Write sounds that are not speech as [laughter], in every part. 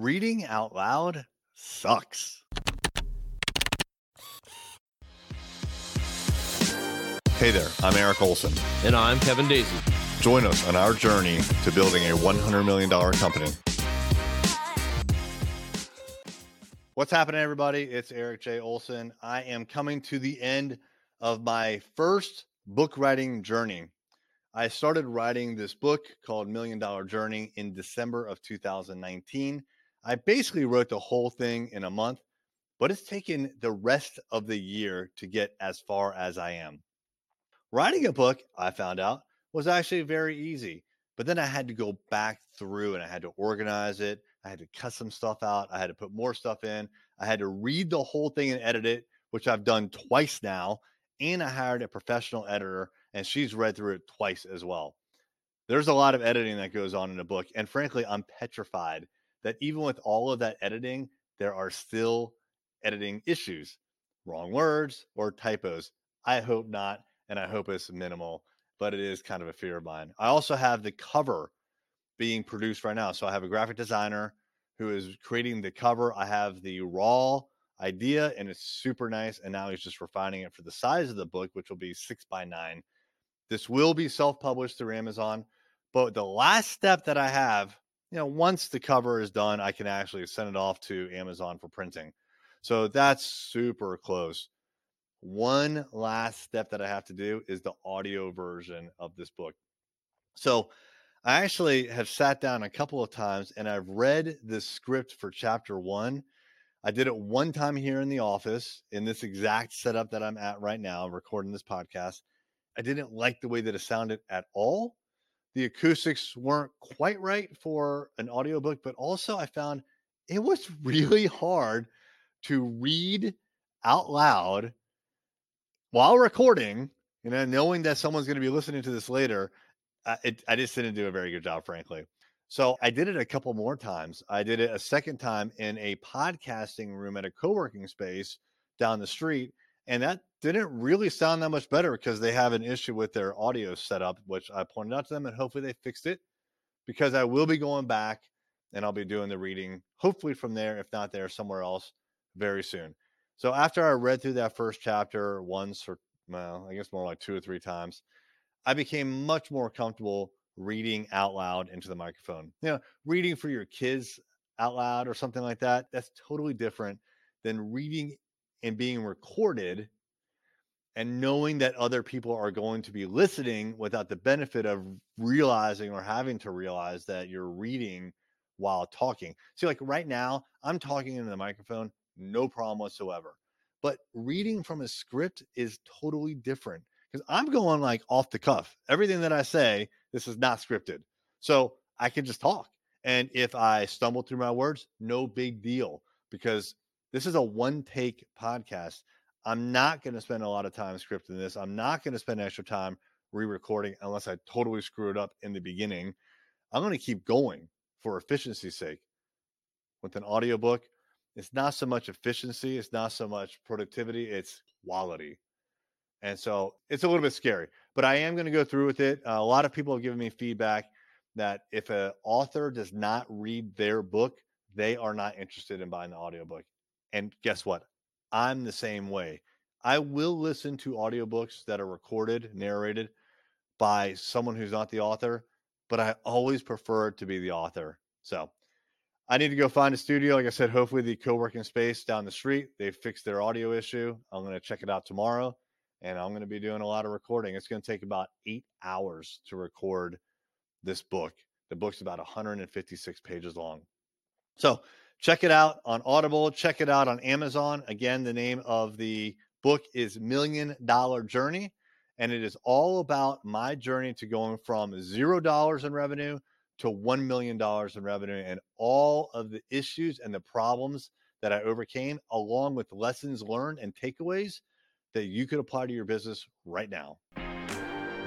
reading out loud sucks. Hey there, I'm Eric Olson. And I'm Kevin Daisy. Join us on our journey to building a $100 million company. What's happening, everybody? It's Eric J. Olson. I am coming to the end of my first book writing journey. I started writing this book called Million Dollar Journey in December of 2019. I basically wrote the whole thing in a month, but it's taken the rest of the year to get as far as I am. Writing a book, I found out, was actually very easy, but then I had to go back through and I had to organize it. I had to cut some stuff out. I had to put more stuff in. I had to read the whole thing and edit it, which I've done twice now. And I hired a professional editor, and she's read through it twice as well. There's a lot of editing that goes on in a book. And frankly, I'm petrified that even with all of that editing, there are still editing issues, wrong words or typos. I hope not, and I hope it's minimal, but it is kind of a fear of mine. I also have the cover being produced right now. So I have a graphic designer who is creating the cover. I have the raw idea and it's super nice. And now he's just refining it for the size of the book, which will be six by nine. This will be self published through Amazon. But the last step that I have you know, once the cover is done, I can actually send it off to Amazon for printing. So that's super close. One last step that I have to do is the audio version of this book. So I actually have sat down a couple of times and I've read the script for chapter one. I did it one time here in the office in this exact setup that I'm at right now, recording this podcast. I didn't like the way that it sounded at all the acoustics weren't quite right for an audiobook, but also I found it was [laughs] really hard to read out loud while recording, you know, knowing that someone's going to be listening to this later. It, I just didn't do a very good job, frankly. So I did it a couple more times. I did it a second time in a podcasting room at a co working space down the street. And that didn't really sound that much better because they have an issue with their audio setup, which I pointed out to them and hopefully they fixed it because I will be going back and I'll be doing the reading, hopefully from there, if not there, somewhere else very soon. So after I read through that first chapter once or, well, I guess more like two or three times, I became much more comfortable reading out loud into the microphone. You know, reading for your kids out loud or something like that, that's totally different than reading and being recorded and knowing that other people are going to be listening without the benefit of realizing or having to realize that you're reading while talking. See, like right now, I'm talking into the microphone, no problem whatsoever. But reading from a script is totally different because I'm going like off the cuff. Everything that I say, this is not scripted. So I can just talk. And if I stumble through my words, no big deal because this is a one take podcast. I'm not going to spend a lot of time scripting this. I'm not going to spend extra time re recording unless I totally screw it up in the beginning. I'm going to keep going for efficiency's sake. With an audiobook, it's not so much efficiency, it's not so much productivity, it's quality. And so it's a little bit scary, but I am going to go through with it. A lot of people have given me feedback that if an author does not read their book, they are not interested in buying the audiobook. And guess what? I'm the same way. I will listen to audiobooks that are recorded, narrated by someone who's not the author, but I always prefer it to be the author. So I need to go find a studio. Like I said, hopefully the co working space down the street, they fixed their audio issue. I'm going to check it out tomorrow and I'm going to be doing a lot of recording. It's going to take about eight hours to record this book. The book's about 156 pages long. So check it out on Audible. Check it out on Amazon. Again, the name of the book is Million Dollar Journey. And it is all about my journey to going from zero dollars in revenue to $1 million in revenue and all of the issues and the problems that I overcame, along with lessons learned and takeaways that you could apply to your business right now.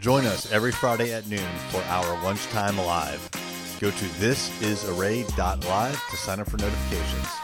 Join us every Friday at noon for our lunchtime live. Go to thisisarray.live to sign up for notifications.